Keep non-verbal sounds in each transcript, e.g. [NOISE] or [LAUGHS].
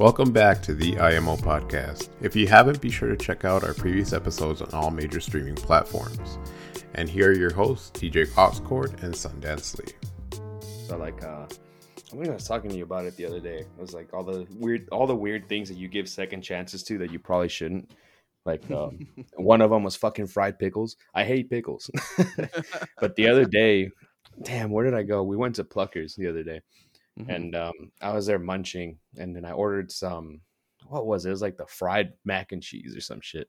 Welcome back to the IMO podcast. If you haven't, be sure to check out our previous episodes on all major streaming platforms. And here are your hosts, DJ Oxcord and Sundance Lee. So like uh I think I was talking to you about it the other day. It was like all the weird all the weird things that you give second chances to that you probably shouldn't. Like um, [LAUGHS] one of them was fucking fried pickles. I hate pickles. [LAUGHS] but the other day, damn, where did I go? We went to Pluckers the other day. Mm-hmm. And um, I was there munching and then I ordered some what was it? It was like the fried mac and cheese or some shit.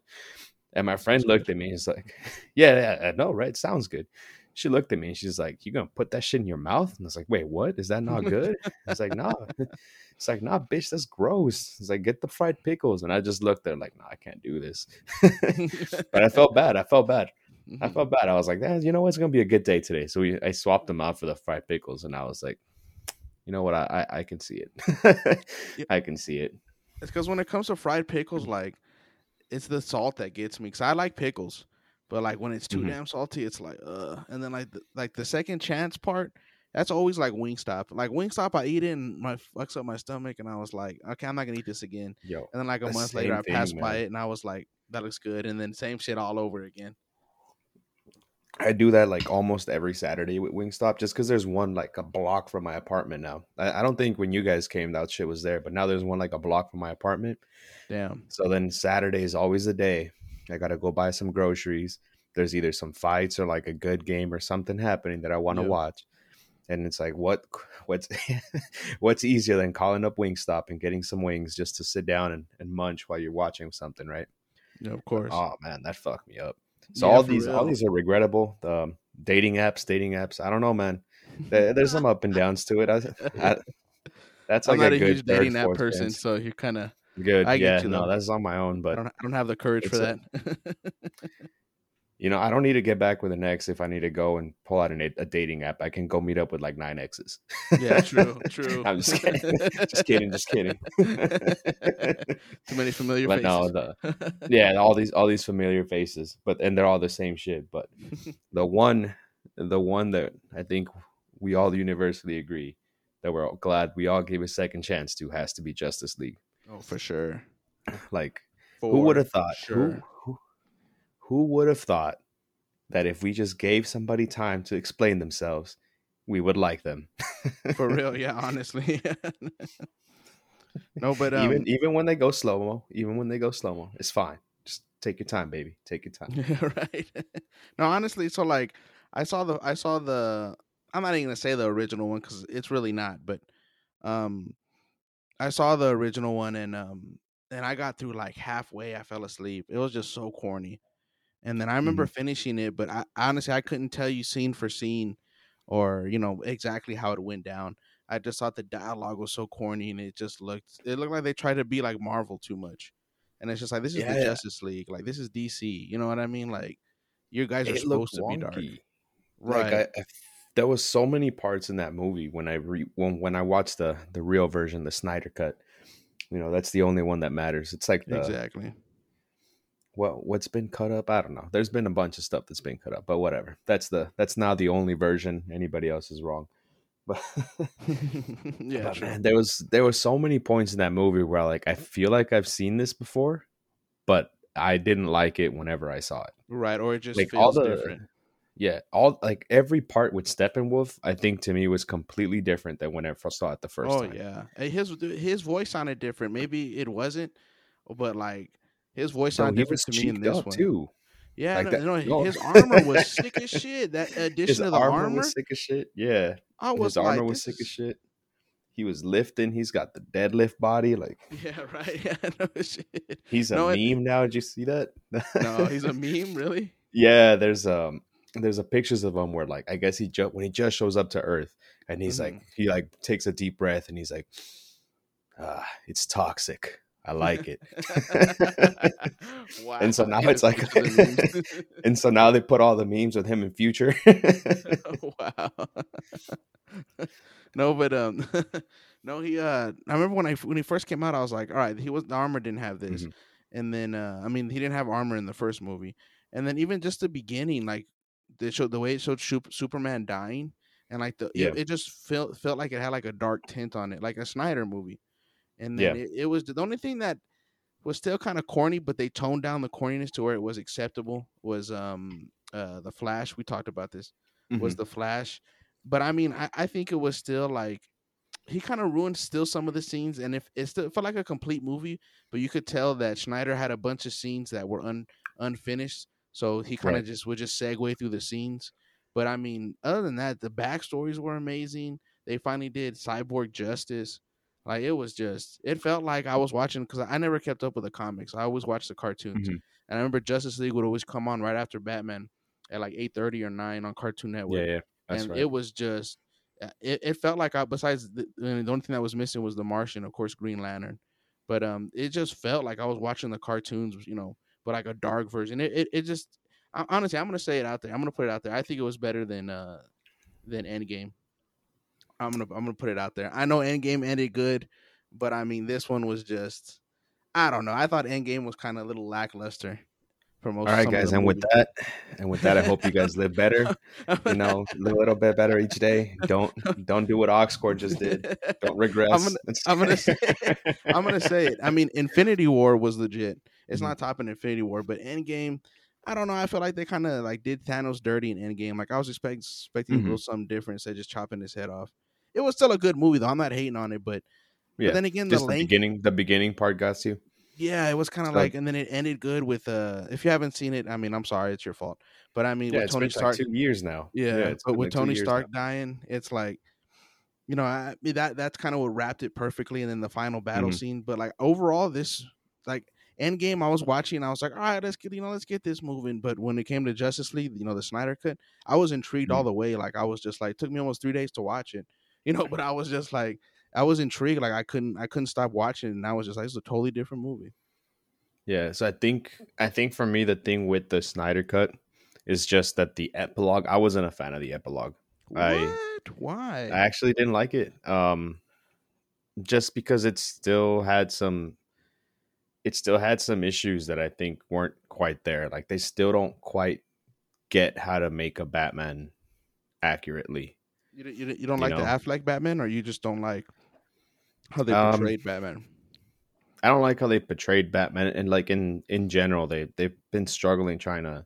And my friend looked at me. He's like, [LAUGHS] "Yeah, yeah, I know, right? Sounds good." She looked at me and she's like, "You gonna put that shit in your mouth?" And I was like, "Wait, what? Is that not good?" [LAUGHS] I was like, "No." Nah. [LAUGHS] It's like, "Nah, bitch, that's gross." It's like, "Get the fried pickles." And I just looked there like, "Nah, I can't do this." but I felt bad. I felt bad. I mm-hmm. felt bad. I was like, eh, "You know what? It's gonna be a good day today." So we, I swapped them out for the fried pickles, and I was like, "You know what? I, I, I can see it. [LAUGHS] I can see it." It's because when it comes to fried pickles, like it's the salt that gets me because I like pickles, but like when it's too mm-hmm. damn salty, it's like uh. And then like the, like the second chance part, that's always like Wingstop. Like Wingstop, I eat it and my fucks up my stomach, and I was like, okay, I'm not gonna eat this again. Yo, and then like a month later, I passed thing, by it and I was like, that looks good. And then same shit all over again. I do that like almost every Saturday with Wingstop just because there's one like a block from my apartment now. I, I, don't think when you guys came that shit was there, but now there's one like a block from my apartment. Damn. So then Saturday is always the day. I gotta go buy some groceries. There's either some fights or like a good game or something happening that I want to yep. watch. And it's like what [LAUGHS] what's [LAUGHS] what's easier than calling up Wingstop and getting some wings just to sit down and, and munch while you're watching something, right? Yeah, of course. Oh man, that fucked me up. So yeah, all these real. all these are regrettable. Um, dating apps, dating apps. I don't know, man. [LAUGHS] there's some up and downs to it. I, I, that's like I'm not a, a huge dating app person, so you're kind of good. I yeah, you, no, that's on my own, but I don't, I don't have the courage for that. [LAUGHS] you know, I don't need to get back with an ex if I need to go and pull out an, a dating app. I can go meet up with like nine exes. yeah, true, [LAUGHS] true. I'm just kidding, just kidding, just kidding. [LAUGHS] Too many familiar but faces. No, the, [LAUGHS] yeah, all these all these familiar faces, but and they're all the same shit. But the one, the one that I think we all universally agree that we're all glad we all gave a second chance to has to be Justice League. Oh, for sure. Like, for who would have thought? Sure. Who, who would have thought that if we just gave somebody time to explain themselves, we would like them? For real, [LAUGHS] yeah, honestly. [LAUGHS] no, but um, even even when they go slow mo, even when they go slow mo, it's fine. Just take your time, baby. Take your time. Yeah, [LAUGHS] right. no, honestly, so like I saw the I saw the I'm not even gonna say the original one because it's really not, but um I saw the original one and um and I got through like halfway. I fell asleep. It was just so corny. And then I remember mm-hmm. finishing it, but I honestly I couldn't tell you scene for scene or, you know, exactly how it went down. I just thought the dialogue was so corny and it just looked it looked like they tried to be like Marvel too much. And it's just like this is yeah, the yeah. Justice League. Like this is DC. You know what I mean? Like you guys are it supposed to be dark. Right. Like I, I, there was so many parts in that movie when I re, when when I watched the the real version, the Snyder cut. You know, that's the only one that matters. It's like the, Exactly well what's been cut up? I don't know. There's been a bunch of stuff that's been cut up but whatever. That's the that's now the only version. Anybody else is wrong. [LAUGHS] But [LAUGHS] yeah but man, there was there were so many points in that movie where like i feel like i've seen this before but i didn't like it whenever i saw it. Right or it just like feels all the, different. Yeah all like every part with steppenwolf i think to me was completely different than when i first saw it the first oh, time. yeah. His his voice sounded different. Maybe it wasn't but like his voice sounded different to me in this one too. Yeah, like no, no, his [LAUGHS] armor was sick as shit. That addition his of the armor, armor was sick as shit. Yeah, I was his armor was sick as shit. He was lifting. He's got the deadlift body. Like [LAUGHS] yeah, right. [LAUGHS] Yeah, no shit. He's a no, meme it... now. Did you see that? no, he's a meme. Really? Yeah. There's um there's a pictures of him where like I guess he just when he just shows up to Earth and he's mm-hmm. like he like takes a deep breath and he's like, ah, it's toxic. I like it. wow. [LAUGHS] [LAUGHS] And so now it's like, [LAUGHS] and so now they put all the memes with him in future. wow. no, but um, no, he uh, I remember when I when he first came out, I was like, all right, he was the armor didn't have this, mm-hmm. and then uh, I mean, he didn't have armor in the first movie, and then even just the beginning, like they showed the way it showed Superman dying, and like the yeah. it, it just felt felt like it had like a dark tint on it, like a Snyder movie and then it, it was the only thing that was still kind of corny, but they toned down the corniness to where it was acceptable. Was um uh the Flash? We talked about this. Was Mhm. the Flash? But I mean, I, I think it was still like he kind of ruined still some of the scenes, and if it still felt like a complete movie, but you could tell that Snyder had a bunch of scenes that were un unfinished, so he kind of Right. just would just segue through the scenes. But I mean, other than that, the backstories were amazing. They finally did Cyborg justice. Like it was just, it felt like I was watching because I never kept up with the comics. I always watched the cartoons, Mhm. and I remember Justice League would always come on right after Batman at like eight thirty or nine on Cartoon Network Yeah, yeah, and right. it was just uh, it, it felt like I besides the, the only thing that was missing was the Martian, of course, Green Lantern, but um, it just felt like I was watching the cartoons, you know, but like a dark version. It it, it just I, honestly, I'm gonna say it out there. I'm gonna put it out there. I think it was better than uh than Endgame. I'm gonna I'm gonna put it out there. I know Endgame ended good, but I mean this one was just I don't know. I thought Endgame was kind of a little lackluster for most. All right, guys, and with that, and with that, I hope you guys live better. You [LAUGHS] know, live a little bit better each day. Don't don't do what Oxcord just did. [LAUGHS] Don't regress. [LAUGHS] I'm gonna- I'm gonna say- I'm gonna say it. I mean, Infinity War was legit. It's Mhm. not topping Infinity War, but Endgame, I don't know. I feel like they kind of like did Thanos dirty in Endgame. Like I was expect, expecting Mhm. little something different instead of just chopping his head off. It was still a good movie though. I'm not hating on it, but, yeah. but then again, the just the length. beginning. The beginning part got to you. Yeah, it was kind of So- like, and then it ended good with. uh If you haven't seen it, I mean, I'm sorry, it's your fault. But I mean, Yeah, with it's Tony been Stark, like two years now. yeah, it's but with like Tony Stark now. dying, it's like, you know, I, that that's kind of what wrapped it perfectly, and then the final battle Mhm. scene. But like overall, this like Endgame, I was watching, I was like, all right, let's get you know, let's get this moving. But when it came to Justice League, you know, the Snyder cut, I was intrigued Mhm. all the way. Like I was just like, took me almost three days to watch it, you know, but I was just like, I was intrigued. Like I couldn't, I couldn't stop watching, and I was just like, it's a totally different movie. Yeah, so I think I think for me the thing with the Snyder cut is just that the epilogue. I wasn't a fan of the epilogue. I- What? Why? I actually didn't like it. Um, just because it still had some, it still had some issues that I think weren't quite there. Like they still don't quite get how to make a Batman accurately. You don't- you, don't- you don't you like the know. Affleck Batman, or you just don't like how they Um, portrayed Batman? I don't like how they portrayed Batman, and like in in general, they they've been struggling trying to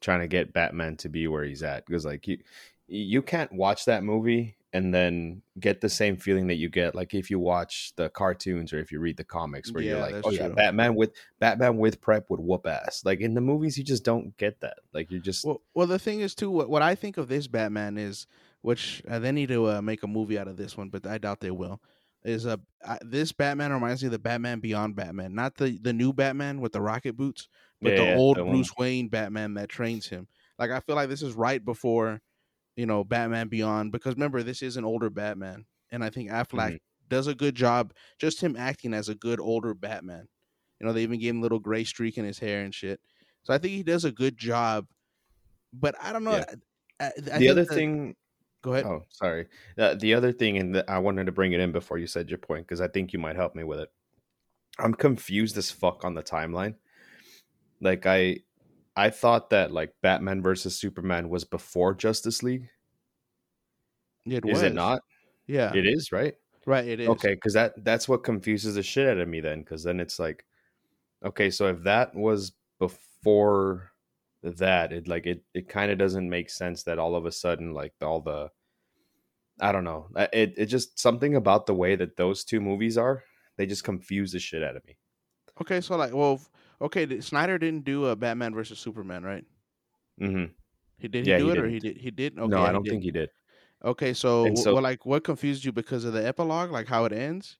trying to get Batman to be where he's at because like you you can't watch that movie and then get the same feeling that you get like if you watch the cartoons or if you read the comics where you're like oh yeah true. Batman with Batman with prep would whoop ass like in the movies you just don't get that like you're just Well, well, the thing is too. What, what I think of this Batman is, which uh, they need to uh, make a movie out of this one, but I doubt they will. Is uh, this Batman reminds me of the Batman Beyond Batman, not the the new Batman with the rocket boots, but Yeah, the yeah, old Bruce Wayne Batman that trains him. Like I feel like this is right before, you know, Batman Beyond, because remember this is an older Batman, and I think Affleck Mhm. does a good job. Just him acting as a good older Batman. You know, they even gave him a little gray streak in his hair and shit. So I think he does a good job. But I don't know. Yeah. I, I, the other that- thing Go ahead. Oh, sorry. Uh, the other thing, and I wanted to bring it in before you said your point because I think you might help me with it. I'm confused as fuck on the timeline. Like I, I thought that like Batman versus Superman was before Justice League. It Is was. Is it not? Yeah. It is, right? right. It is. Okay, because that that's what confuses the shit out of me then. Because then it's like, okay, so if that was before that, it like it it kind of doesn't make sense that all of a sudden like all the, I don't know, it it just something about the way that those two movies are, they just confuse the shit out of me. Okay. So like, well, okay. Snyder didn't do a Batman versus Superman, right? hmm He did. He Yeah, do he it, or he didn't. He did. Okay, no, I don't did. think he did. Okay. So, so- well, like, what confused you because of the epilogue, like how it ends?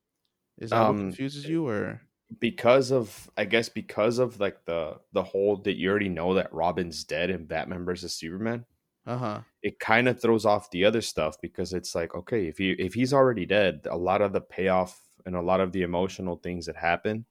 Is that Um, what confuses you, or because of I guess because of like the the whole that you already know that Robin's dead and Batman versus Superman. uh huh? it kind of throws off the other stuff because it's like okay if he if he's already dead a lot of the payoff and a lot of the emotional things that happen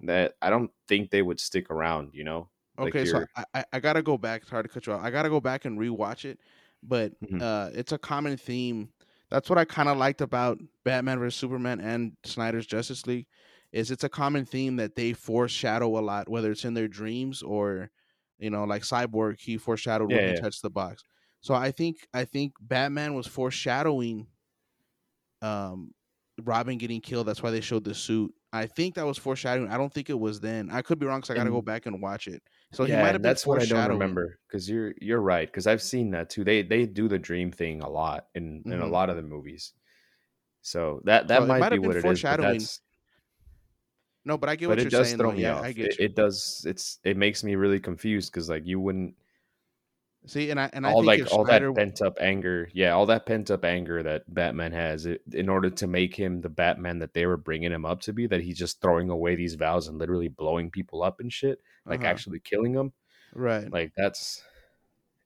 that i don't think they would stick around you know Like Okay, so I, I gotta go back. Sorry to cut you off. I gotta go back and rewatch it, but Mhm. uh, it's a common theme. That's what I kind of liked about Batman vs Superman and Snyder's Justice League, is it's a common theme that they foreshadow a lot, whether it's in their dreams or, you know, like Cyborg, he foreshadowed when Yeah, he touched the box. So I think I think Batman was foreshadowing, um, Robin getting killed. That's why they showed the suit. I think that was foreshadowing. I don't think it was then. I could be wrong because I got to go back and watch it. So yeah, he might have been that's what I don't remember because you're you're right because I've seen that too. They they do the dream thing a lot in in a Mhm. lot of the movies. So that that it might might be what it is. But, foreshadowing, that's, No, but I get but what it you're saying. throw though. me Yeah, off. I It, get you. it does. It's it makes me really confused because like you wouldn't See, and I and I all like all Snyder, that pent up anger. Yeah, all that pent up anger that Batman has it, in order to make him the Batman that they were bringing him up to be. That he's just throwing away these vows and literally blowing people up and shit, like Uh-huh. actually killing them. right? like that's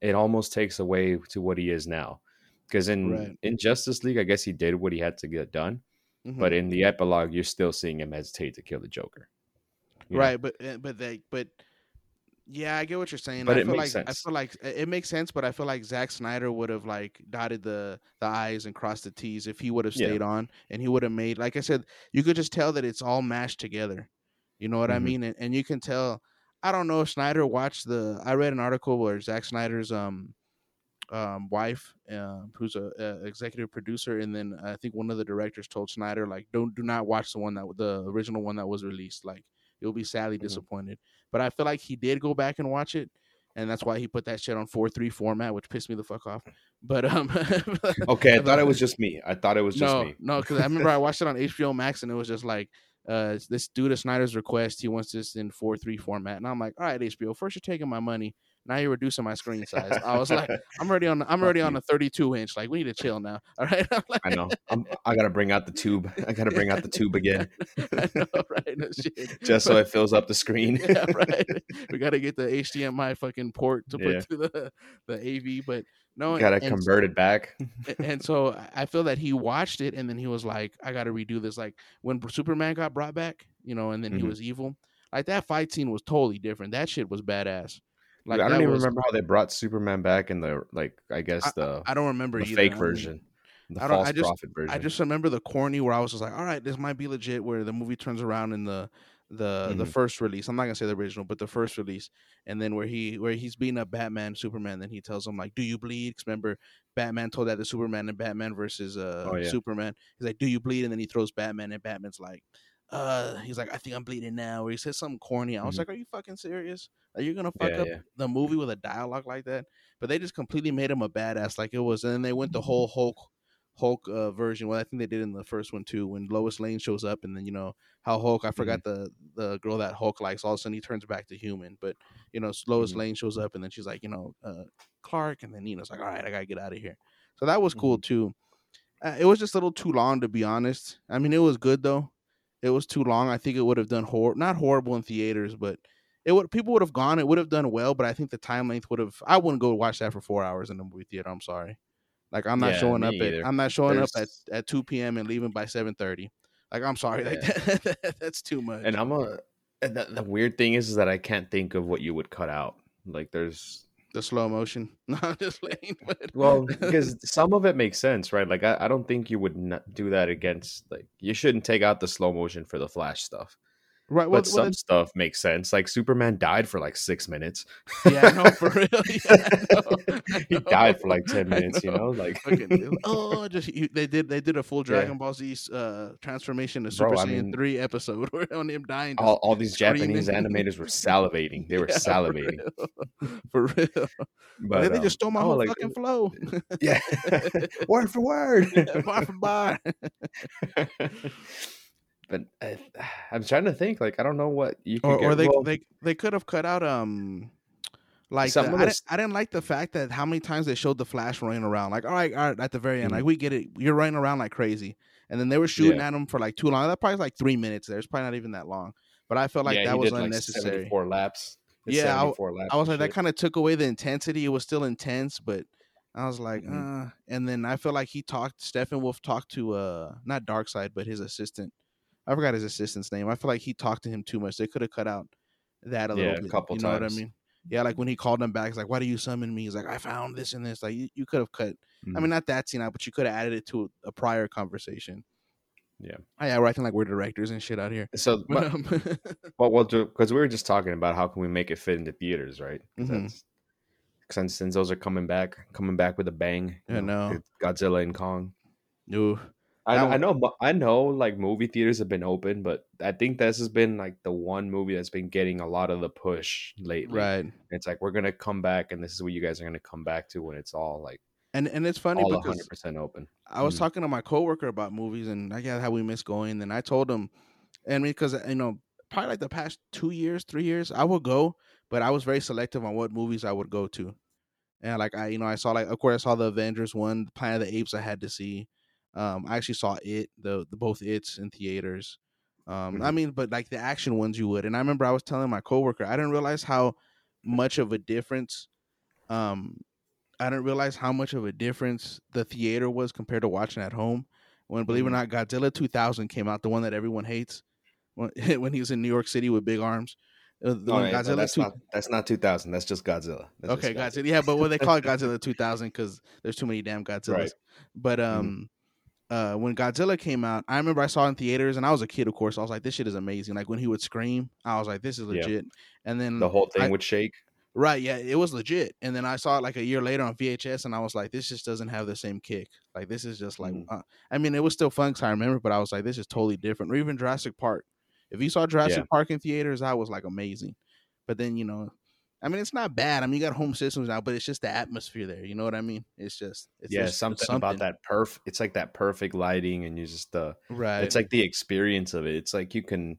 it almost takes away to what he is now because in Right. in justice league i guess he did what he had to get done Mhm. but in the epilogue you're still seeing him hesitate to kill the joker you know? right, but uh, but they but yeah, I get what you're saying. But I it feel makes like I feel like it makes sense, but I feel like Zack Snyder would have like dotted the the i's and crossed the t's if he would have Yeah. stayed on, and he would have made like I said, you could just tell that it's all mashed together. You know what I Mhm. mean? And, and you can tell. I don't know if Snyder watched the. I read an article where Zack Snyder's um um wife, uh, who's a, a executive producer, and then I think one of the directors told Snyder like, don't do not watch the one that the original one that was released. Like you'll be sadly Mhm. disappointed. But I feel like he did go back and watch it, and that's why he put that shit on four three format, which pissed me the fuck off. But um, [LAUGHS] okay i thought it was just me i thought it was just no, me no, because I remember I watched it on HBO Max, and it was just like. Uh, this due to Snyder's request, he wants this in four three format, and I'm like, all right, HBO. First, you're taking my money. Now you're reducing my screen size. I was like, [LAUGHS] I'm already on. I'm already on a 32 inch. Like, we need to chill now. [LAUGHS] All right. I'm like, i know I'm, i gotta bring out the tube [LAUGHS] i gotta bring out the tube again I know, right? No just so it fills up the screen yeah, right. We got to get the HDMI fucking port to put Yeah. to the the AV, but no, gotta and, convert it back and so I feel that he watched it and then he was like, I got to redo this. Like when Superman got brought back, you know, and then he Mhm. was evil. Like that fight scene was totally different. That shit was badass. Like i don't even was- remember how they brought superman back in the like i guess the, I don't remember the either. fake I mean, version the I don't- false I just- prophet version I just remember the corny where I was just like, all right, this might be legit. Where the movie turns around in the the the Mhm. first release. I'm not gonna say the original, but the first release, and then where he where he's beating up Batman, Superman. Then he tells him like, "Do you bleed?" Because remember, Batman told that to Superman and Batman versus uh Oh, yeah. Superman. He's like, "Do you bleed?" And then he throws Batman, and Batman's like, "Uh," he's like, "I think I'm bleeding now." Or he says something corny. I was Mhm. like, "Are you fucking serious? Are you gonna fuck Yeah, up yeah. the movie with a dialogue like that?" But they just completely made him a badass. Like it was, and then they went the whole Hulk Hulk uh, version. Well, I think they did in the first one too, when Lois Lane shows up, and then you know how Hulk. I forgot the the girl that Hulk likes. All of a sudden, he turns back to human. But you know, Lois Mhm. Lane shows up, and then she's like, you know, uh, Clark, and then it's like, all right, I gotta get out of here. So that was cool too. Uh, it was just a little too long, to be honest. I mean, it was good though. It was too long. I think it would have done hor- not horrible in theaters, but it would people would have gone. It would have done well, but I think the time length would have. I wouldn't go watch that for four hours in the movie theater. I'm sorry. Like I'm not Yeah, showing up either. at I'm not showing up at, at two p.m. and leaving by seven thirty. Like I'm sorry, like that, [LAUGHS] that's too much. and I'm a and the, the weird thing is, is that I can't think of what you would cut out. Like there's the slow motion. [LAUGHS] No, I'm just playing. [LAUGHS] But well [LAUGHS] because some of it makes sense, right? Like I, I don't think you would do that against like you shouldn't take out the slow motion for the Flash stuff. Right, well, but well, some stuff makes sense. Like Superman died for like six minutes. yeah, no, [LAUGHS] for real. [LAUGHS] Yeah, I know, [LAUGHS] I he died for like ten I minutes. You know, like Fucking- oh, just you- they did they did a full Yeah. Dragon Ball Z uh, transformation to Super Bro, I Saiyan mean- three episode on him dying. all, all these screaming. Japanese animators were salivating. They were Yeah, salivating. for real. For real. But they um, just stole my oh, whole like, fucking flow. yeah, word for word. bar for bar. But I, [SIGHS] I'm trying to think. Like I don't know what you could or, or they well, they they could have cut out um like Some the- I, didn't, I didn't like the fact that how many times they showed the flash running around like all right all right at the very end Mhm. like we get it you're running around like crazy and then they were shooting at him for like too long that probably like three minutes there it's probably not even that long but i felt like yeah, that was did, like, unnecessary 74 laps. It's Yeah, I- laps i was like that kind of took away the intensity it was still intense but i was like Mhm. uh and then i feel like he talked steppenwolf talked to uh not darkseid but his assistant i forgot his assistant's name i feel like he talked to him too much they could have cut out that a Yeah, little a bit couple you know what i mean yeah like when he called him back he's like why do you summon me he's like i found this and this like you, you could have cut i Mhm. mean not that scene out but you could have added it to a, a prior conversation Yeah. oh, yeah we're acting like we're directors and shit out here So, But, um, [LAUGHS] what we'll because we were just talking about how can we make it fit into theaters, right? Mhm. Since, since those are coming back, coming back with a bang. I know. with Godzilla and Kong. ooh. I, I know, I know, like movie theaters have been open, but I think this has been like the one movie that's been getting a lot of the push lately. right. It's like we're gonna come back, and this is what you guys are gonna come back to when it's all like And and it's funny all because hundred percent open. I was Mm. talking to my coworker about movies and I got how we miss going. And I told him, and because you know, probably like the past two years, three years, I would go, but I was very selective on what movies I would go to. And like I, you know, I saw like of course I saw the Avengers one, Planet of the Apes I had to see. Um, I actually saw it, the the both it's in theaters. Um, I Mhm. mean, but like the action ones you would. And I remember I was telling my coworker, I didn't realize how much of a difference um I didn't realize how much of a difference the theater was compared to watching at home. When believe it or not, Godzilla 2000 came out, the one that everyone hates, when, [LAUGHS] when he was in New York City with big arms. Uh, The one yeah, but Godzilla that's 2 not that's not two thousand. That's just Godzilla. That's Okay, just Godzilla. Yeah, but what they call it [LAUGHS] Godzilla 2000 because there's too many damn Godzillas. Right. But um, uh, when Godzilla came out, I remember I saw it in theaters, and I was a kid, of course. I was like, "This shit is amazing!" Like when he would scream, I was like, "This is Yeah. legit." And then The whole thing I- would shake. Right, yeah, it was legit. And then I saw it like a year later on VHS, and I was like, this just doesn't have the same kick. Like this is just like, Mhm. uh, I mean, it was still fun because I remember, but I was like, this is totally different. Or even Jurassic Park. If you saw Jurassic Yeah. Park in theaters, that was like amazing. But then you know, I mean, it's not bad. I mean, you got home systems now, but it's just the atmosphere there. You know what I mean? It's just, it's yeah, just something, about that perf. It's like that perfect lighting, and you just uh, Right. it's like the experience of it. It's like you can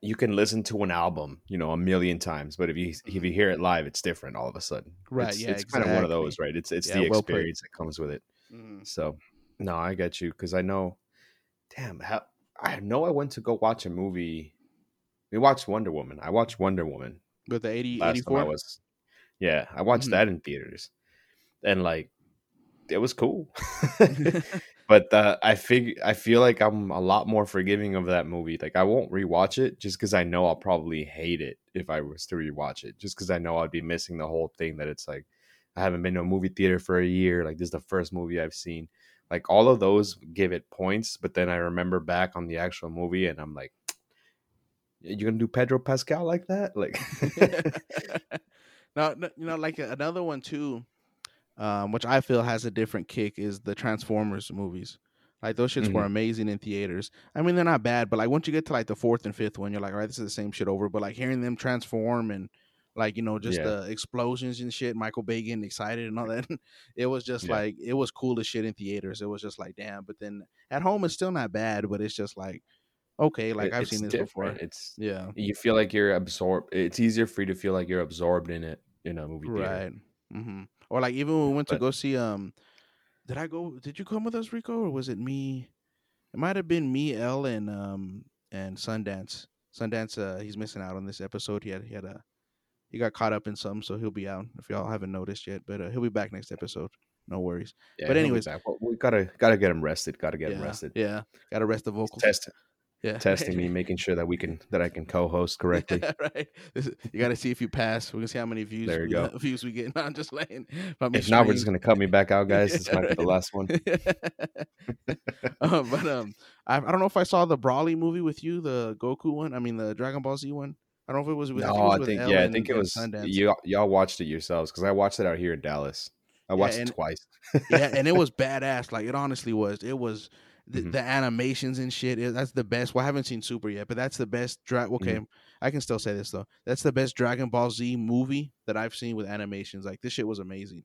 you can listen to an album, you know, a million times, but if you if you hear it live, it's different all of a sudden. Mm-hmm. Right, It's, yeah, it's kind of one of those, right? It's it's Yeah, the well experience that comes with it. Mhm. So, no, I get you because I know. Damn, how, I know I went to go watch a movie. We watched Wonder Woman. I watched Wonder Woman With the 80, last 84? time I was. Yeah, I watched Mhm. that in theaters, and like, it was cool. [LAUGHS] [LAUGHS] but uh, I fig I feel like I'm a lot more forgiving of that movie. Like I won't rewatch it just because I know I'll probably hate it if I was to rewatch it. Just because I know I'd be missing the whole thing. That it's like I haven't been to a movie theater for a year. Like this is the first movie I've seen. Like all of those give it points, but then I remember back on the actual movie and I'm like, you gonna do Pedro Pascal like that? Like, [LAUGHS] no, no, you know, like another one too, um, which I feel has a different kick is the Transformers movies. Like those shits were Mhm. amazing in theaters. I mean, they're not bad, but like once you get to like the fourth and fifth one, you're like, all right, this is the same shit over. But like hearing them transform and like you know just Yeah. the explosions and shit, Michael Bay getting excited and all that, [LAUGHS] it was just Yeah. like it was cool as shit in theaters. It was just like damn. But then at home, it's still not bad, but it's just like okay, like it- I've seen this different. before. It's Yeah, you feel like you're absorbed. It's easier for you to feel like you're absorbed in it in a movie theater. right. hmm Or like even when we went to go see um, did I go? Did you come with us, Rico, or was it me? It might have been me, L, and um and Sundance. Sundance, uh, he's missing out on this episode. He had he had a he got caught up in some, so he'll be out if y'all haven't noticed yet. But uh, he'll be back next episode. No worries. Yeah, But anyways- Well, we gotta gotta get him rested. Gotta get him rested. yeah. Got to rest the vocals. Test yeah, testing me, [LAUGHS] making sure that we can that I can co-host correctly. [LAUGHS] right. This is- You got to see if you pass. We can see how many views. There you we, [LAUGHS] go. views we get. No, I'm just laying. If, I'm not, we're just gonna cut me back out, guys. This Yeah, might be the last one. um, but um, I, I don't know if I saw the Broly movie with you, the Goku one. I mean, the Dragon Ball Z one. I don't know if it was with. No, it was I with think yeah, I think it was Sundance. you. Y'all watched it yourselves because I watched it out here in Dallas. I Yeah, watched and- it twice. yeah, and it was badass. Like it honestly was. It was the, Mhm. the animations and shit. That's the best. Well, I haven't seen Super yet, but that's the best. Dra- okay, Mm-hmm. I can still say this though. That's the best Dragon Ball Z movie that I've seen with animations. Like this shit was amazing.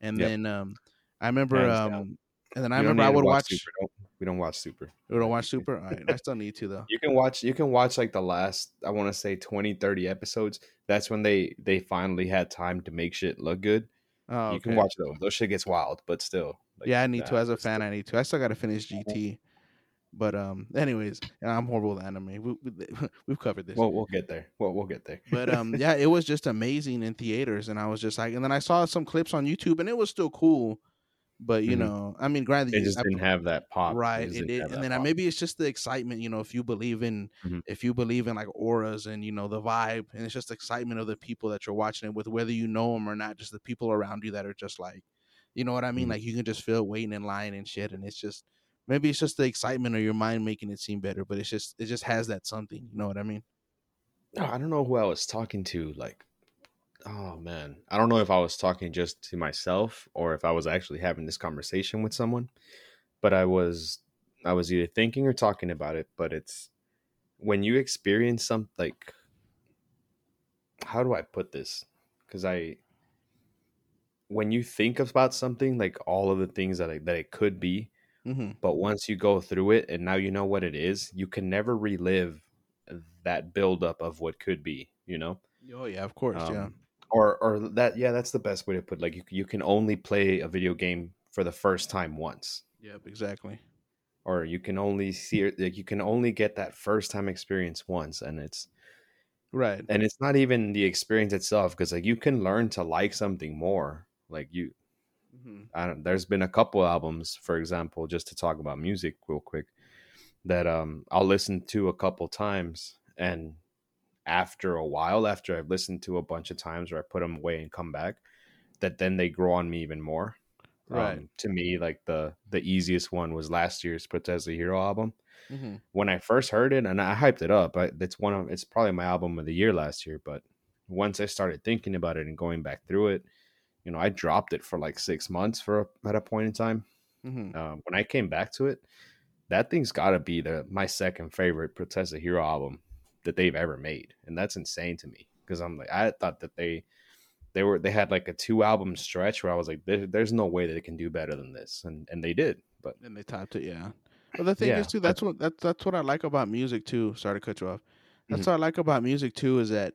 And Yep. then um, I remember um, and then I remember I would watch. Super. Don't, we don't watch Super. We don't watch [LAUGHS] Super. All right, I still need to though. You can watch. You can watch like the last. I want to say 20, 30 episodes. That's when they they finally had time to make shit look good. Oh, You can watch those. Those shit gets wild, but still. Like, yeah, I need to. As a fan, I need to. I still got to finish GT. But um, anyways, I'm horrible with anime. We, we, [LAUGHS] we've covered this. Well, we'll get there. Well, we'll get there. but um, yeah, it was just amazing in theaters, and I was just like, and then I saw some clips on YouTube, and it was still cool. But you Mhm. know, I mean, granted, it just I- didn't have that pop. right it have and then I, pop. maybe it's just the excitement you know if you believe in Mhm. if you believe in like auras and you know the vibe and it's just excitement of the people that you're watching it with whether you know them or not just the people around you that are just like you know what i mean Mhm. like you can just feel waiting in line and shit and it's just maybe it's just the excitement or your mind making it seem better but it's just it just has that something you know what i mean I don't know who I was talking to. Like, oh man, I don't know if I was talking just to myself or if I was actually having this conversation with someone. But I was I was either thinking or talking about it, but it's when you experience some like how do I put this? Because I when you think about something like all of the things that it, that it could be, hmm but once you go through it and now you know what it is, you can never relive that buildup of what could be. You know, Oh yeah, of course. yeah. um, or or that yeah, that's the best way to put. It. Like you you can only play a video game for the first time once. Yep. Exactly. or you can only see it like you can only get that first time experience once and it's Right. and it's not even the experience itself because like you can learn to like something more like you hmm I don't there's been a couple albums for example just to talk about music real quick that um I'll listen to a couple times and after a while after I've listened to a bunch of times where I put them away and come back that then they grow on me even more Right. um, to me like the the easiest one was last year's Protest the Hero album hmm when I first heard it, and I hyped it up. I, it's one of it's probably my album of the year last year. But once I started thinking about it and going back through it, you know, I dropped it for like six months for a, at a point in time. hmm Um, when I came back to it, that thing's got to be the my second favorite Protest the Hero album that they've ever made, and that's insane to me because I'm like I thought that they they were they had like a two album stretch where I was like there, there's no way that they can do better than this, and and they did. But And they topped it. Yeah. But the thing Yeah, is too, that's what that's that's what I like about music too. Sorry to cut you off. That's Mhm. what I like about music too is that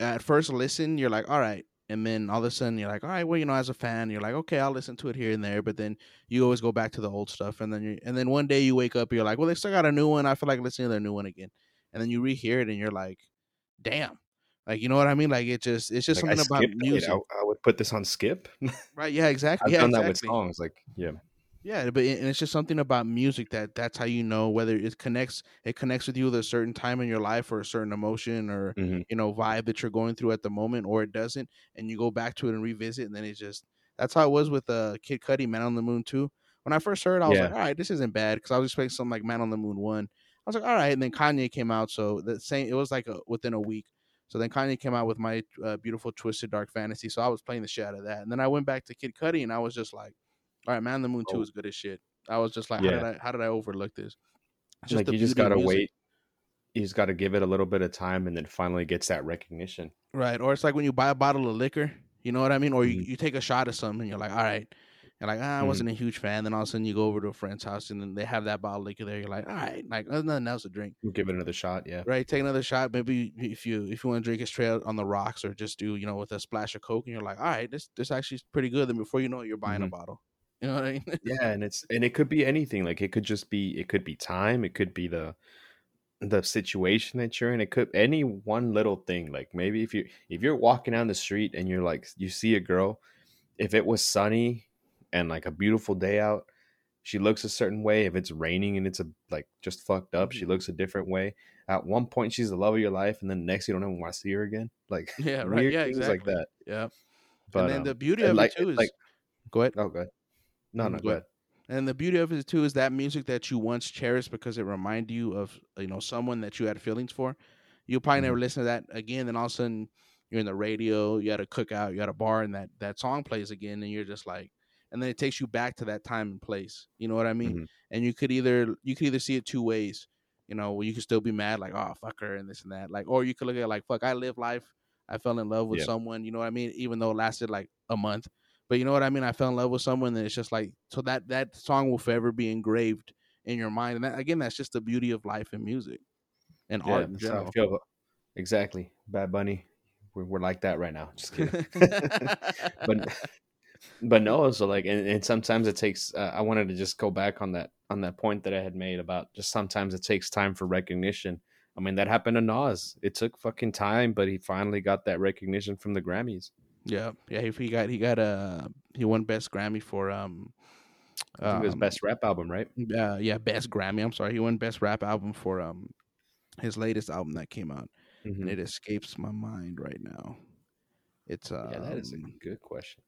at first listen you're like all right, and then all of a sudden you're like all right, well you know as a fan you're like okay I'll listen to it here and there, but then you always go back to the old stuff, and then you and then one day you wake up you're like well they still got a new one I feel like listening to their new one again, and then you rehear it and you're like damn, like you know what I mean like it just it's just like, something about music, I, I would put this on skip. [LAUGHS] right? Yeah, exactly. I've yeah, done that with songs. Like, yeah, Yeah, but it- and it's just something about music that that's how you know whether it connects it connects with you at a certain time in your life or a certain emotion or Mhm. you know vibe that you're going through at the moment or it doesn't and you go back to it and revisit and then it just that's how it was with uh Kid Cudi Man on the Moon 2. When I first heard it, I was Yeah. like, all right, this isn't bad because I was expecting something like Man on the Moon 1. I was like, all right, and then Kanye came out so the same it was like a, within a week. So then Kanye came out with my uh, beautiful twisted dark fantasy. So I was playing the shit out of that. And then I went back to Kid Cudi and I was just like, all right, Man on the Moon 2 Oh. is good as shit. I was just like, Yeah. how did I how did I overlook this? It's like you just gotta wait. You just gotta give it a little bit of time, and then finally gets that recognition. Right. Or it's like when you buy a bottle of liquor, you know what I mean? Or you, Mhm. you take a shot of something and you're like, all right. You're like, ah, I Mhm. wasn't a huge fan. Then all of a sudden you go over to a friend's house and then they have that bottle of liquor there. You're like, all right, like there's nothing else to drink. You give it another shot. Yeah, Right. Take another shot. Maybe if you if you want to drink it straight on the rocks or just do, you know, with a splash of Coke and you're like, all right, this this actually is pretty good. Then before you know it, you're buying a Mhm. bottle. You know what I mean? yeah, and it's and it could be anything. Like it could just be it could be time. It could be the the situation that you're in. It could any one little thing. Like maybe if you if you're walking down the street and you're like you see a girl, if it was sunny and like a beautiful day out, she looks a certain way. If it's raining and it's a like just fucked up, she Mhm. looks a different way. At one point, she's the love of your life, and then next you don't even want to see her again. [LAUGHS] Like Yeah, right. Yeah, exactly. like that. Yeah. But and then um, the beauty of like it too is like go ahead. oh good. No, Mm, no, go ahead. And the beauty of it too is that music that you once cherished because it reminded you of you know someone that you had feelings for. You'll probably never Mhm. listen to that again. Then all of a sudden you're in the radio, you had a cookout, you had a bar, and that that song plays again, and you're just like, and then it takes you back to that time and place. You know what I mean? Mhm. And you could either you could either see it two ways. You know, you could still be mad like, oh fuck her and this and that, like, or you could look at it like, fuck, I live life. I fell in love with Yeah. someone. You know what I mean? Even though it lasted like a month. But you know what I mean? I fell in love with someone, and it's just like so that that song will forever be engraved in your mind. And that, again, that's just the beauty of life and music and Yeah, art in that's how I general. feel exactly. Bad Bunny, we're, we're like that right now. Just kidding. [LAUGHS] [LAUGHS] but but no, so like, and, and sometimes it takes. Uh, I wanted to just go back on that on that point that I had made about just sometimes it takes time for recognition. I mean, that happened to Nas. It took fucking time, but he finally got that recognition from the Grammys. Yeah, yeah. He, he got he got a he won best Grammy for um. I think it was um, best rap album, right? Uh, yeah, best Grammy. I'm sorry, he won best rap album for um his latest album that came out, and Mhm. it escapes my mind right now. It's uh, Yeah, that is a um, good question.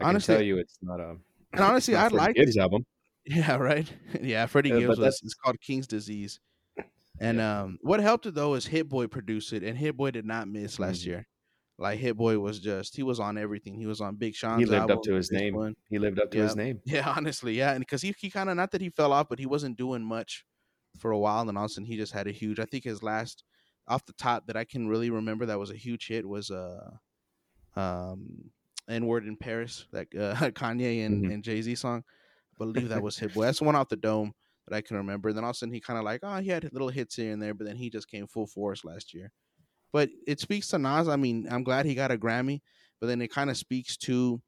I honestly- can tell you, it's not a. [LAUGHS] and honestly, [LAUGHS] I like Gibbs album. Yeah, [LAUGHS] right. yeah, Freddie Yeah, Gibbs was. It's called King's Disease. And um, what helped it though is Hit Boy produced it, and Hit Boy did not miss last Mhm. year. Like Hit Boy was just he was on everything. He was on Big Sean's. He lived album, up to his name. one. He lived up to Yeah. his name. Yeah, [LAUGHS] honestly, yeah, and because he he kind of not that he fell off, but he wasn't doing much for a while. And then all of a sudden, he just had a huge. I think his last off the top that I can really remember that was a huge hit was uh um N word in Paris that [LAUGHS] uh, Kanye and, Mhm. and Jay Z song. I believe that was [LAUGHS] Hit Boy. That's the one off the dome that I can remember. And then all of a sudden, he kind of like oh he had little hits here and there, but then he just came full force last year. But it speaks to Nas. I mean, I'm glad he got a Grammy, but then it kind of speaks to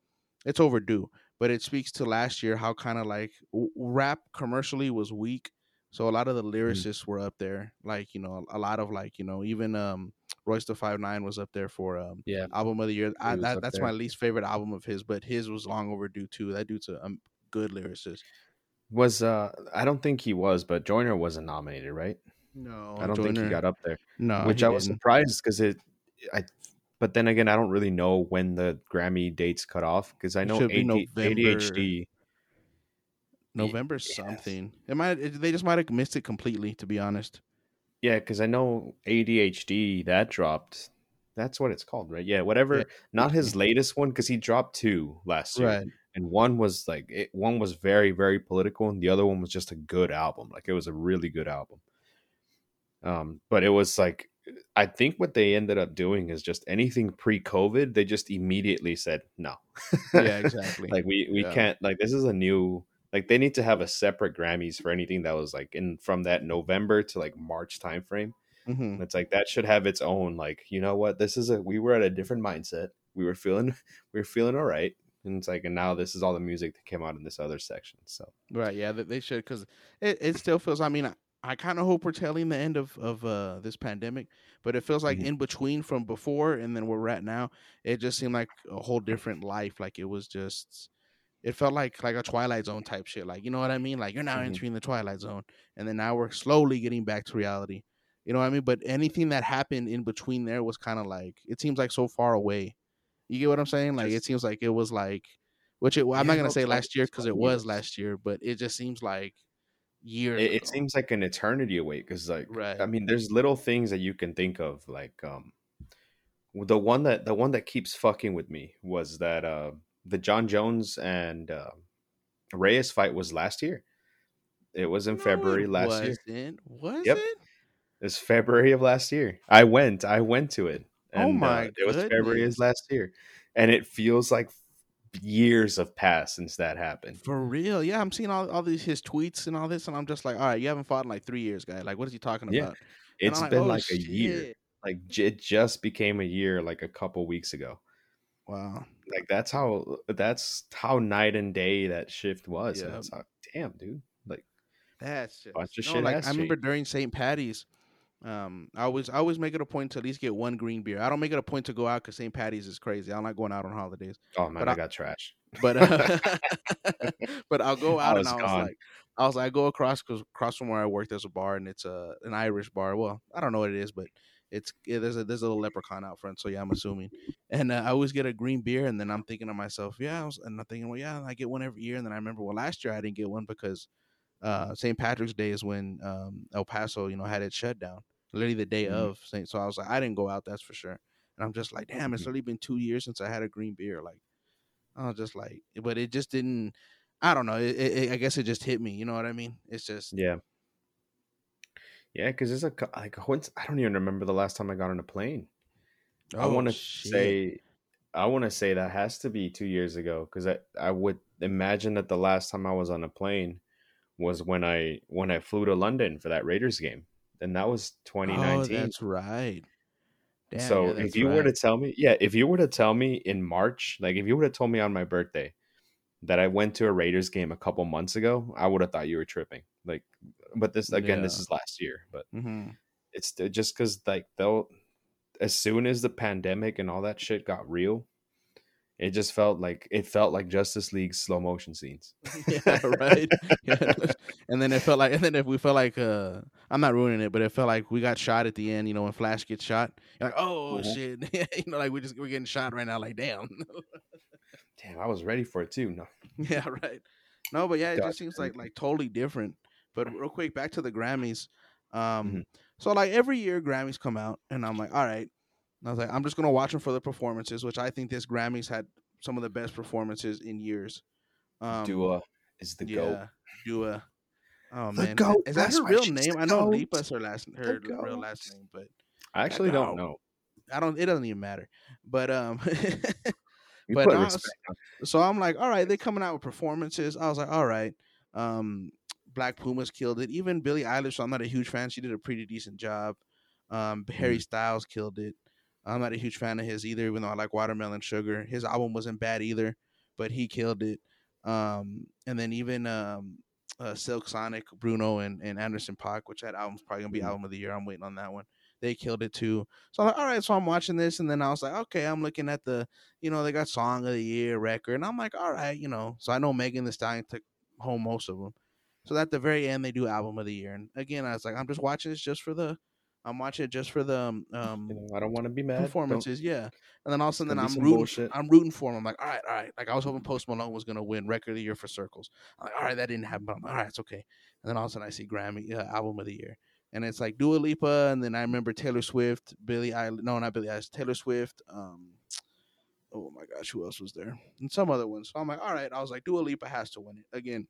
it's overdue but it speaks to last year how kind of like w- rap commercially was weak. So a lot of the lyricists were up there, like you know, a lot of like you know, even um, Royce the Five Nine was up there for um, Yeah. album of the year. I, that, that's there. my least favorite album of his, but his was long overdue too. That dude's a um, good lyricist. Was uh I don't think he was, but Joyner wasn't nominated, right? No, I don't think he got up there. No, which I was didn't. surprised because it, I, but then again, I don't really know when the Grammy dates cut off because I know AD, November. ADHD. November something. It might. It, they just might have missed it completely. To be honest. Yeah, because I know ADHD that dropped. That's what it's called, right? Yeah, whatever. Yeah. Not his latest one because he dropped two last year, and one was like it, one was very very political, and the other one was just a good album. Like it was a really good album. Um, but it was like I think what they ended up doing is just anything pre-COVID, they just immediately said no. Yeah, [LAUGHS] exactly. like we we Yeah. can't like this is a new like they need to have a separate Grammys for anything that was like in from that November to like March timeframe. hmm it's like that should have its own like you know what this is a we were at a different mindset. We were feeling [LAUGHS] we were feeling all right. And it's like and now this is all the music that came out in this other section. So Right. Yeah, they should because it, it still feels. I mean, I, kind of hope we're telling the end of of uh, this pandemic, but it feels like Mhm. in between from before and then where we're at now, it just seemed like a whole different life. Like it was just. It felt like like a Twilight Zone type shit. Like you know what I mean? Like you're now Mhm. entering the Twilight Zone, and then now we're slowly getting back to reality. You know what I mean? But anything that happened in between there was kind of like it seems like so far away. You get what I'm saying? Like it seems like it was like, which it, I'm Yeah, not gonna say last year because it was last year, but it just seems like years. it, it seems like an eternity away because like Right. i mean there's little things that you can think of like um the one that the one that keeps fucking with me was that uh the jon jones and uh reyes fight was last year it was in No, february last year wasn't. Was Yep. it? it's february of last year i went i went to it Oh my uh, it was february of last year and it feels like years have passed since that happened For real? Yeah, I'm seeing all, all these his tweets and all this, and I'm just like, all right, you haven't fought in like three years, guy. Like, what is he talking Yeah. about? And It's I'm been oh, like a year like it just became a year like a couple weeks ago Wow. like that's how that's how night and day that shift was and Yeah. it's like damn dude like That's just Bunch of no, shit like I remember during St. Patty's, um, I always I always make it a point to at least get one green beer. I don't make it a point to go out because St. Patty's is crazy. I'm not going out on holidays, oh man But i, I- got trash but uh, [LAUGHS] but I'll go [LAUGHS] out was and I was gone. like, I was like, I go across cause across from where I work. There's a bar and it's a an Irish bar. Well, I don't know what it is, but it's yeah, there's a there's a little leprechaun out front. So yeah, I'm assuming. And uh, I always get a green beer, and then I'm thinking to myself, yeah, I was, and I'm thinking, well, yeah, I get one every year. And then I remember, well, last year I didn't get one because uh, St. Patrick's Day is when um, El Paso, you know, had it shut shutdown, literally the day Mhm. of Saint. So I was like, I didn't go out, that's for sure. And I'm just like, damn, it's Mhm. literally been two years since I had a green beer. Like, I was just like, but it just didn't. I don't know. It, it, I guess it just hit me. You know what I mean? It's just yeah yeah because it's a like once i don't even remember the last time i got on a plane i oh, want to say i want to say that has to be two years ago because I, I would imagine that the last time i was on a plane was when i when i flew to london for that raiders game and that was 2019. Oh, 2019 that's right. Damn, so yeah, if that's you were to tell me, yeah, if you were to tell me in March, like if you would have told me on my birthday that I went to a Raiders game a couple months ago, I would have thought you were tripping. Like, but this again, this is last year, but Mhm. it's just because like they'll as soon as the pandemic and all that shit got real, it just felt like it felt like Justice League slow motion scenes. [LAUGHS] yeah, right. [LAUGHS] Yeah. [LAUGHS] And then it felt like, and then if we felt like, uh, I'm not ruining it, but it felt like we got shot at the end. You know, when Flash gets shot, you're like, oh Mhm. shit, you know, like we just we're getting shot right now. Like, damn. Damn, I was ready for it too. No, yeah, right. No, but yeah, it God just seems like like totally different. But real quick, back to the Grammys. Um, Mhm. so like every year Grammys come out, and I'm like, all right, And I was like, I'm just gonna watch them for the performances, which I think this Grammys had some of the best performances in years. Um, Dua is the yeah, goat. Dua. Oh the man, goat. is that That's her real name? I know Lipa's her last her real last name, but I actually I don't know. I don't. It doesn't even matter. But um, [LAUGHS] but was, so I'm like, all right, they're coming out with performances. I was like, all right. Um, Black Pumas killed it. Even Billie Eilish, I'm not a huge fan. She did a pretty decent job. Um, Harry mm. Styles killed it. I'm not a huge fan of his either, even though I like Watermelon Sugar. His album wasn't bad either, but he killed it. Um, and then even um, uh, Silk Sonic, Bruno, and, and Anderson .Paak, which that album's probably gonna be mm. album of the year. I'm waiting on that one. They killed it too. So I'm like, all right. So I'm watching this, and then I was like, okay, I'm looking at the, you know, they got song of the year record, and I'm like, all right, you know. So I know Megan Thee Stallion took home most of them. So at the very end, they do album of the year, and again, I was like, I'm just watching this just for the, I'm watching it just for the, um, um you know, I don't want to be mad performances, Don't... yeah. And then all of a sudden, I'm rooting, bullshit. I'm rooting for him. I'm like, all right, all right. Like I was hoping Post Malone was gonna win record of the year for Circles. I'm like, all right, that didn't happen, but I'm like, all right, it's okay. And then all of a sudden, I see Grammy uh, album of the year and it's like Dua Lipa, and then I remember Taylor Swift, Billie Eilish, no, not Billie Eilish, Taylor Swift. Um, oh my gosh, who else was there? And some other ones. So I'm like, all right. I was like, Dua Lipa has to win it again.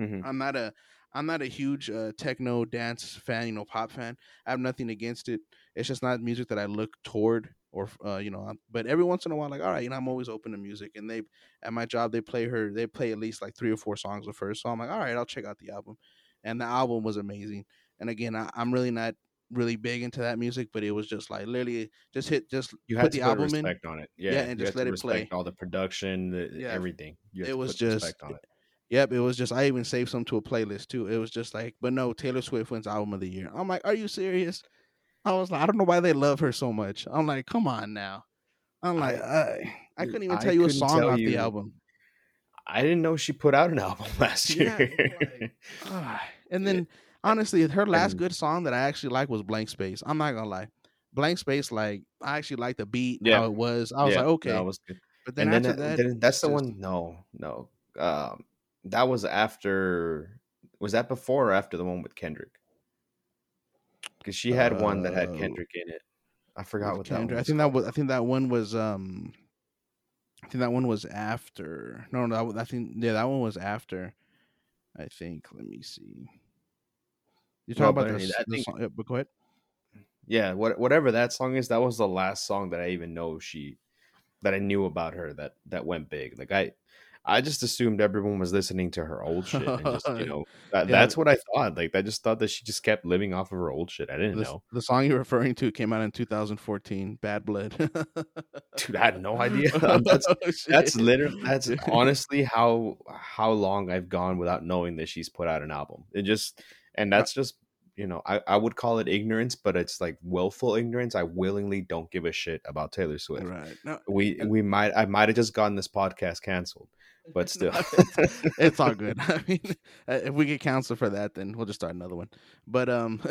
Mm-hmm. I'm not a, I'm not a huge uh, techno dance fan, you know, pop fan. I have nothing against it. It's just not music that I look toward or uh, you know. But every once in a while, like, all right, you know, I'm always open to music. And they at my job, they play her, they play at least like three or four songs of hers. So I'm like, all right, I'll check out the album. And the album was amazing. And again, I, am really not really big into that music, but it was just like literally just hit just you had put the album respect in, on it, yeah, yeah and just let it play. All the production, the, yeah. everything. it was just. It. Yep, it was just. I even saved some to a playlist too. It was just like, but no, Taylor Swift wins album of the year. I'm like, are you serious? I was like, I don't know why they love her so much. I'm like, come on now. I'm like, I, I couldn't even tell I you a song off you. the album. I didn't know she put out an [LAUGHS] album last year. [LAUGHS] Yeah, like, uh, and then honestly, her last good song that I actually like was Blank Space. I'm not gonna lie, Blank Space. Like I actually like the beat, yeah. how it was. I was yeah, like, okay, that was good. But then and after then, that, then that's the just, one. No, no, um, that was after. Was that before or after the one with Kendrick? Because she had uh, one that had uh, Kendrick in it. I forgot what Kendrick. that. Was. I think that was. I think that one was. Um, I think that one was after. No, no, I think yeah, that one was after. I think. Let me see. You talking well, about the, the think, song? Yeah, but go ahead. Yeah, what, whatever that song is, that was the last song that I even know she that I knew about her that that went big. Like I, I just assumed everyone was listening to her old shit. And just, you [LAUGHS] know, that, yeah. that's what I thought. Like I just thought that she just kept living off of her old shit. I didn't the, know. The song you're referring to came out in 2014. Bad Blood. [LAUGHS] Dude, I had no idea. [LAUGHS] that's oh, that's literally that's honestly how how long I've gone without knowing that she's put out an album. It just and uh that's just you know I, I would call it ignorance but it's like willful ignorance i willingly don't give a shit about taylor swift. Right. No, we we might i might have just gotten this podcast canceled but [LAUGHS] still. no, it's, [LAUGHS] it's, all good. [LAUGHS] I mean uh, if we get canceled for that then we'll just start another one. But um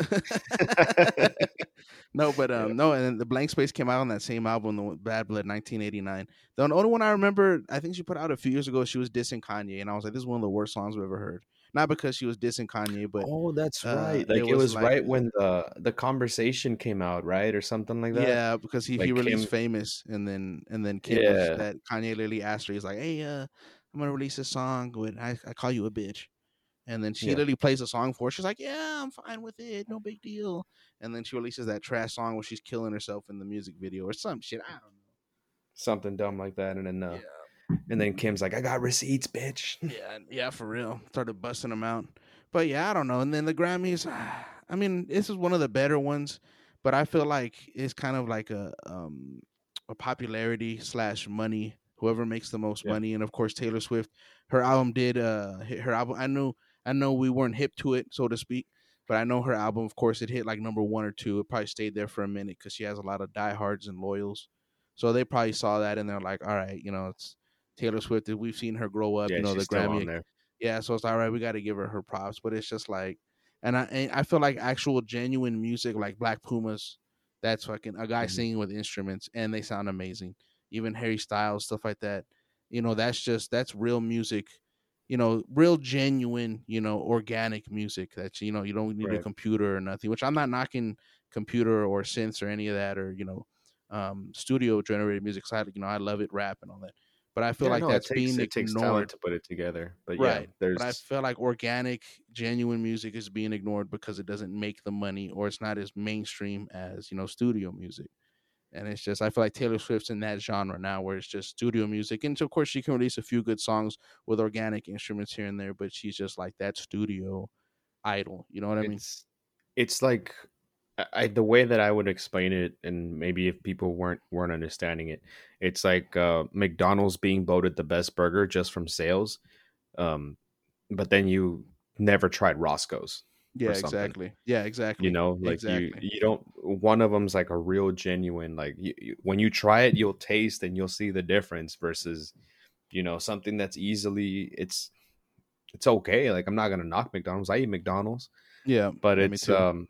no but um yeah. no and the blank space came out on that same album the bad blood 1989 the only one i remember i think she put out a few years ago she was dissing kanye and i was like this is one of the worst songs i've ever heard not because she was dissing Kanye, but oh, that's uh, right. Like it was, it was like, right when the the conversation came out, right, or something like that. Yeah, because he, like he released Kim... famous, and then and then Kim yeah. that Kanye literally asked her, he's like, "Hey, uh, I'm gonna release a song with I, I call you a bitch," and then she yeah. literally plays a song for. Her. She's like, "Yeah, I'm fine with it, no big deal." And then she releases that trash song where she's killing herself in the music video or some shit. I don't know, something dumb like that, and then uh, yeah and then Kim's like, I got receipts, bitch. [LAUGHS] Yeah, yeah, for real. Started busting them out. But yeah, I don't know. And then the Grammys, [SIGHS] I mean, this is one of the better ones, but I feel like it's kind of like a um a popularity slash money. Whoever makes the most yeah. money, and of course Taylor Swift, her album did uh her album. I know, I know we weren't hip to it, so to speak, but I know her album, of course, it hit like number one or two. It probably stayed there for a minute because she has a lot of diehards and loyals. So they probably saw that and they're like, all right, you know, it's Taylor Swift. We've seen her grow up. Yeah, you know the Grammy. Yeah, so it's all right. We got to give her her props, but it's just like, and I and I feel like actual genuine music like Black Pumas. That's fucking a guy mm-hmm. singing with instruments, and they sound amazing. Even Harry Styles, stuff like that. You know, that's just that's real music. You know, real genuine. You know, organic music. That you know, you don't need right. a computer or nothing. Which I'm not knocking computer or synths or any of that, or you know, um, studio generated music. So I, you know, I love it, rap and all that. But I feel Yeah, like no, it that's takes, being it takes ignored. talent to put it together. But yeah, there's But I feel like organic, genuine music is being ignored because it doesn't make the money or it's not as mainstream as, you know, studio music. And it's just I feel like Taylor Swift's in that genre now where it's just studio music. And so of course she can release a few good songs with organic instruments here and there, but she's just like that studio idol. You know what I mean? it's it's like I, the way that I would explain it, and maybe if people weren't weren't understanding it, it's like uh, McDonald's being voted the best burger just from sales, um, but then you never tried Roscoe's. Yeah, exactly. Yeah, exactly. You know, like Exactly. you you don't. One of them's like a real genuine. Like you, you, when you try it, you'll taste and you'll see the difference versus, you know, something that's easily it's it's okay. Like I'm not gonna knock McDonald's. I eat McDonald's Yeah. but it's um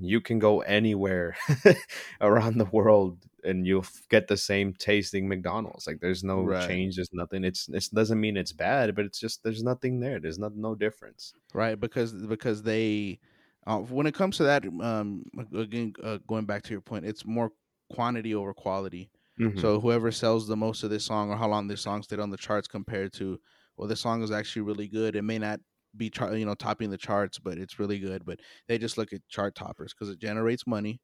you can go anywhere [LAUGHS] around the world and you'll get the same tasting McDonald's. Like there's no Right. change, there's nothing. It's it doesn't mean it's bad, but it's just there's nothing there. There's not no difference. right because because they uh, when it comes to that um again uh, going back to your point it's more quantity over quality So so whoever sells the most of this song or how long this song stayed on the charts compared to well this song is actually really good it may not be char- you know topping the charts but it's really good but they just look at chart toppers because it generates money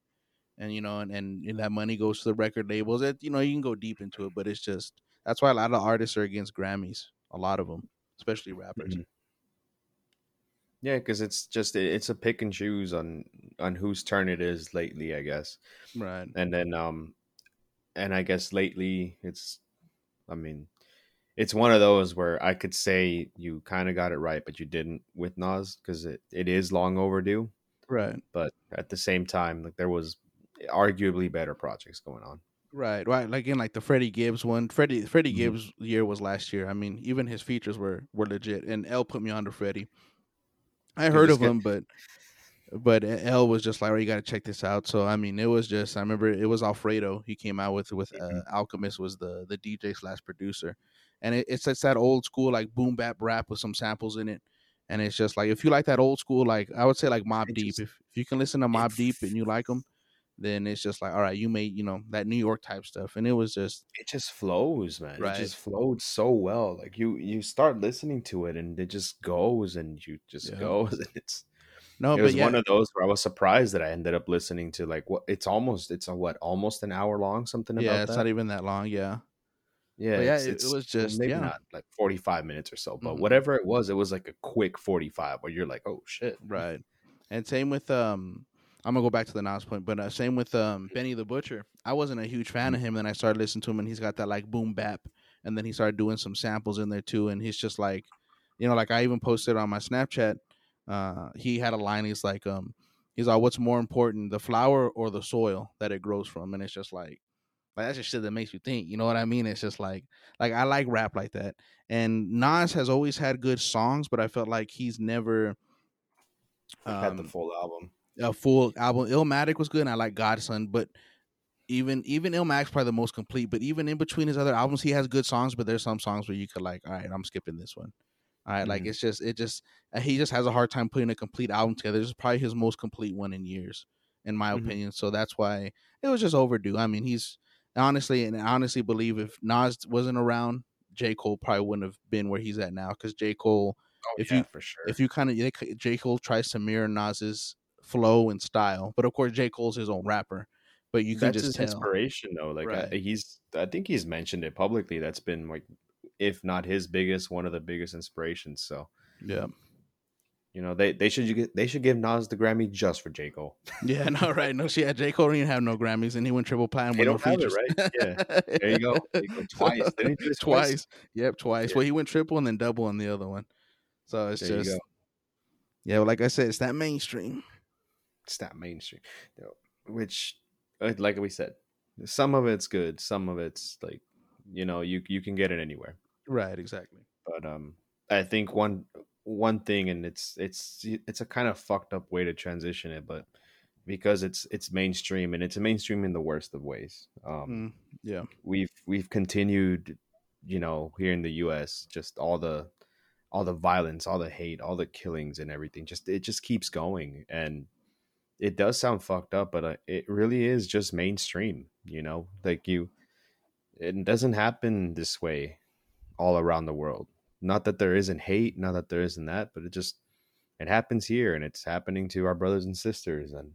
and you know and, and, that money goes to the record labels That you know you can go deep into it but it's just that's why a lot of artists are against grammys a lot of them especially rappers Mhm. yeah, because it's just it's a pick and choose on on whose turn it is lately, I guess. right And then um and I guess lately it's I mean it's one of those where I could say you kind of got it right, but you didn't with Nas because it, it is long overdue. right but at the same time, like there was arguably better projects going on. Right, right. Like in like the Freddie Gibbs one. Freddie Freddie Mhm. Gibbs year was last year. I mean, even his features were were legit. And L put me on to Freddie. I heard of him, but but L was just like, "Oh, you got to check this out." So I mean, it was just I remember it was Alfredo. He came out with with uh, Mhm. Alchemist was the the DJ slash producer, and it, it's it's that old school like boom bap rap with some samples in it. And it's just like if you like that old school, like I would say like Mobb Deep. if if you can listen to Mobb Deep and you like them, then it's just like all right, you made you know that New York type stuff, and it was just It just flows, man. Right. It just flowed so well. Like you you start listening to it and it just goes and you just Yeah. goes [LAUGHS] and it's no, it but was yeah, one of those where I was surprised that I ended up listening to like what it's almost it's a what almost an hour long something yeah, about it's that. not even that long. Yeah, yeah, but yeah, it's, it- was just- maybe yeah. not like 45 minutes or so, but Mhm. whatever it was, it was like a quick 45 where you're like, "Oh shit." right. And same with um, I'm gonna go back to the Nas point, but uh, same with um Benny the Butcher. I wasn't a huge fan of him, and I started listening to him, and he's got that like boom bap, and then he started doing some samples in there too, and he's just like, you know, like I even posted on my Snapchat. Uh, he had a line. He's like, um, he's like, what's more important, the flower or the soil that it grows from? And it's just like, like that's just shit that makes you think. You know what I mean? It's just like, like I like rap like that. And Nas has always had good songs, but I felt like he's never I had the um, full album. a full album. Illmatic was good, and I like God's Son, but even even Illmatic's probably the most complete. But even in between his other albums, he has good songs. But there's some songs where you could like, all right, I'm skipping this one. All right, like Mhm. it's just it just uh, he just has a hard time putting a complete album together. This is probably his most complete one in years, in my Mhm. opinion. So that's why it was just overdue. I mean, he's honestly and I honestly believe if Nas wasn't around, J Cole probably wouldn't have been where he's at now. Because J Cole Oh, if yeah, you- for sure. if you kind of J Cole tries to mirror Nas's flow and style, but of course J Cole's his own rapper. But you can that's just his tell, inspiration though like Right. I, he's i think he's mentioned it publicly that's been like if not his biggest one of the biggest inspirations so yeah, you know they they should get they should give nas the grammy just for j cole [LAUGHS] yeah, no, right, no, she had J Cole didn't have no Grammys, and he went triple platinum They with no don't have it, right? Yeah. [LAUGHS] there you go, There you go. [LAUGHS] twice didn't he do this twice? twice. Yep, twice. Yeah. Well, he went triple and then double on the other one. So it's there just yeah, well, like I said, it's that mainstream. it's that mainstream you know, which uh, like we said some of it's good some of it's like you know you you can get it anywhere Right, exactly. but um i think one one thing and it's it's it's a kind of fucked up way to transition it but because it's it's mainstream and it's a mainstream in the worst of ways um Mm, yeah, we've we've continued you know here in the us just all the all the violence all the hate all the killings and everything just it just keeps going and it does sound fucked up, but uh, it really is just mainstream. You know, like you, it doesn't happen this way all around the world. Not that there isn't hate, not that there isn't that, but it just it happens here, and it's happening to our brothers and sisters, and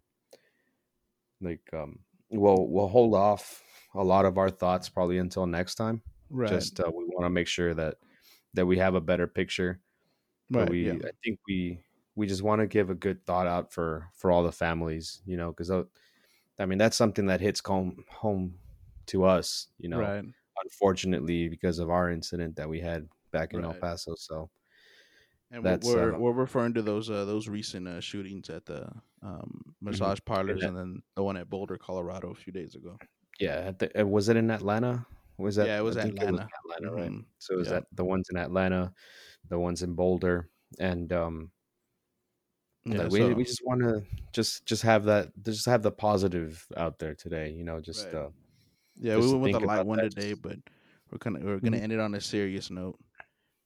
like um, we'll we'll hold off a lot of our thoughts probably until next time. Right. Just uh, we want to make sure that that we have a better picture. But right. we, yeah. I think we we just want to give a good thought out for for all the families, you know, because I mean that's something that hits home home to us, you know. Right. Unfortunately, because of our incident that we had back in El Paso, so And we're That's, we're, uh, we're referring to those uh, those recent uh, shootings at the um, massage parlors that- and then the one at Boulder, Colorado, a few days ago. yeah, I thi- uh, was it in Atlanta? Was that? Yeah, it was I think Atlanta. Atlanta, right? Mhm. So it was Yeah. that the ones in Atlanta, the ones in Boulder, and um, Yeah, like we so- we just want to just just have that just have the positive out there today, you know, just Right. uh, Yeah, just we went with a light one that, today, but we're gonna we're gonna Mhm. end it on a serious note.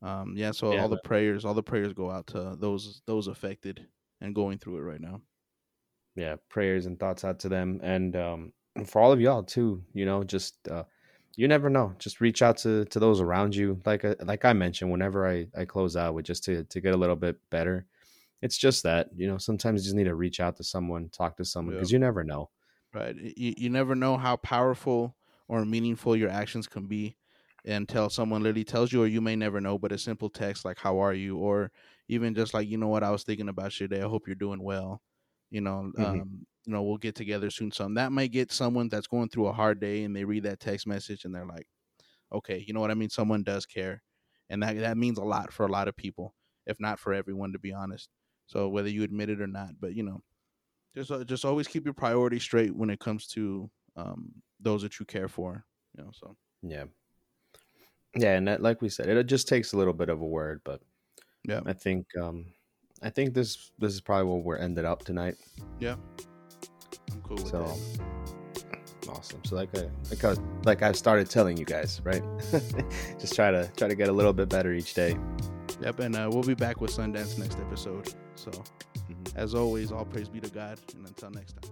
Um, yeah, so Yeah, all the prayers, all the prayers go out to those those affected and going through it right now. yeah, prayers and thoughts out to them, and um, [CLEARS THROAT] for all of y'all too. You know, just uh, you never know. Just reach out to to those around you. Like I, like I mentioned, whenever I I close out with just to to get a little bit better. It's just that you know sometimes you just need to reach out to someone, talk to someone Yeah. because you never know. Right. You, you never know how powerful or meaningful your actions can be until someone literally tells you, or you may never know, but a simple text like, How are you? Or even just like, You know what? I was thinking about you today. I hope you're doing well. You know, Mhm. um, you know, we'll get together soon. Some that might get someone that's going through a hard day and they read that text message and they're like, Okay, you know what I mean? Someone does care. And that, that means a lot for a lot of people, if not for everyone, to be honest. So whether you admit it or not, but you know, just uh, just always keep your priorities straight when it comes to um, those that you care for. You know, so Yeah. Yeah, and that, like we said, it just takes a little bit of a word, but Yeah. I think um I think this this is probably where we're ended up tonight. Yeah, I'm cool with So that. awesome. So like I like I, like I started telling you guys, right? [LAUGHS] just try to try to get a little bit better each day. Yep, and uh, we'll be back with Sundance next episode. So, Mhm. as always, all praise be to God, and until next time.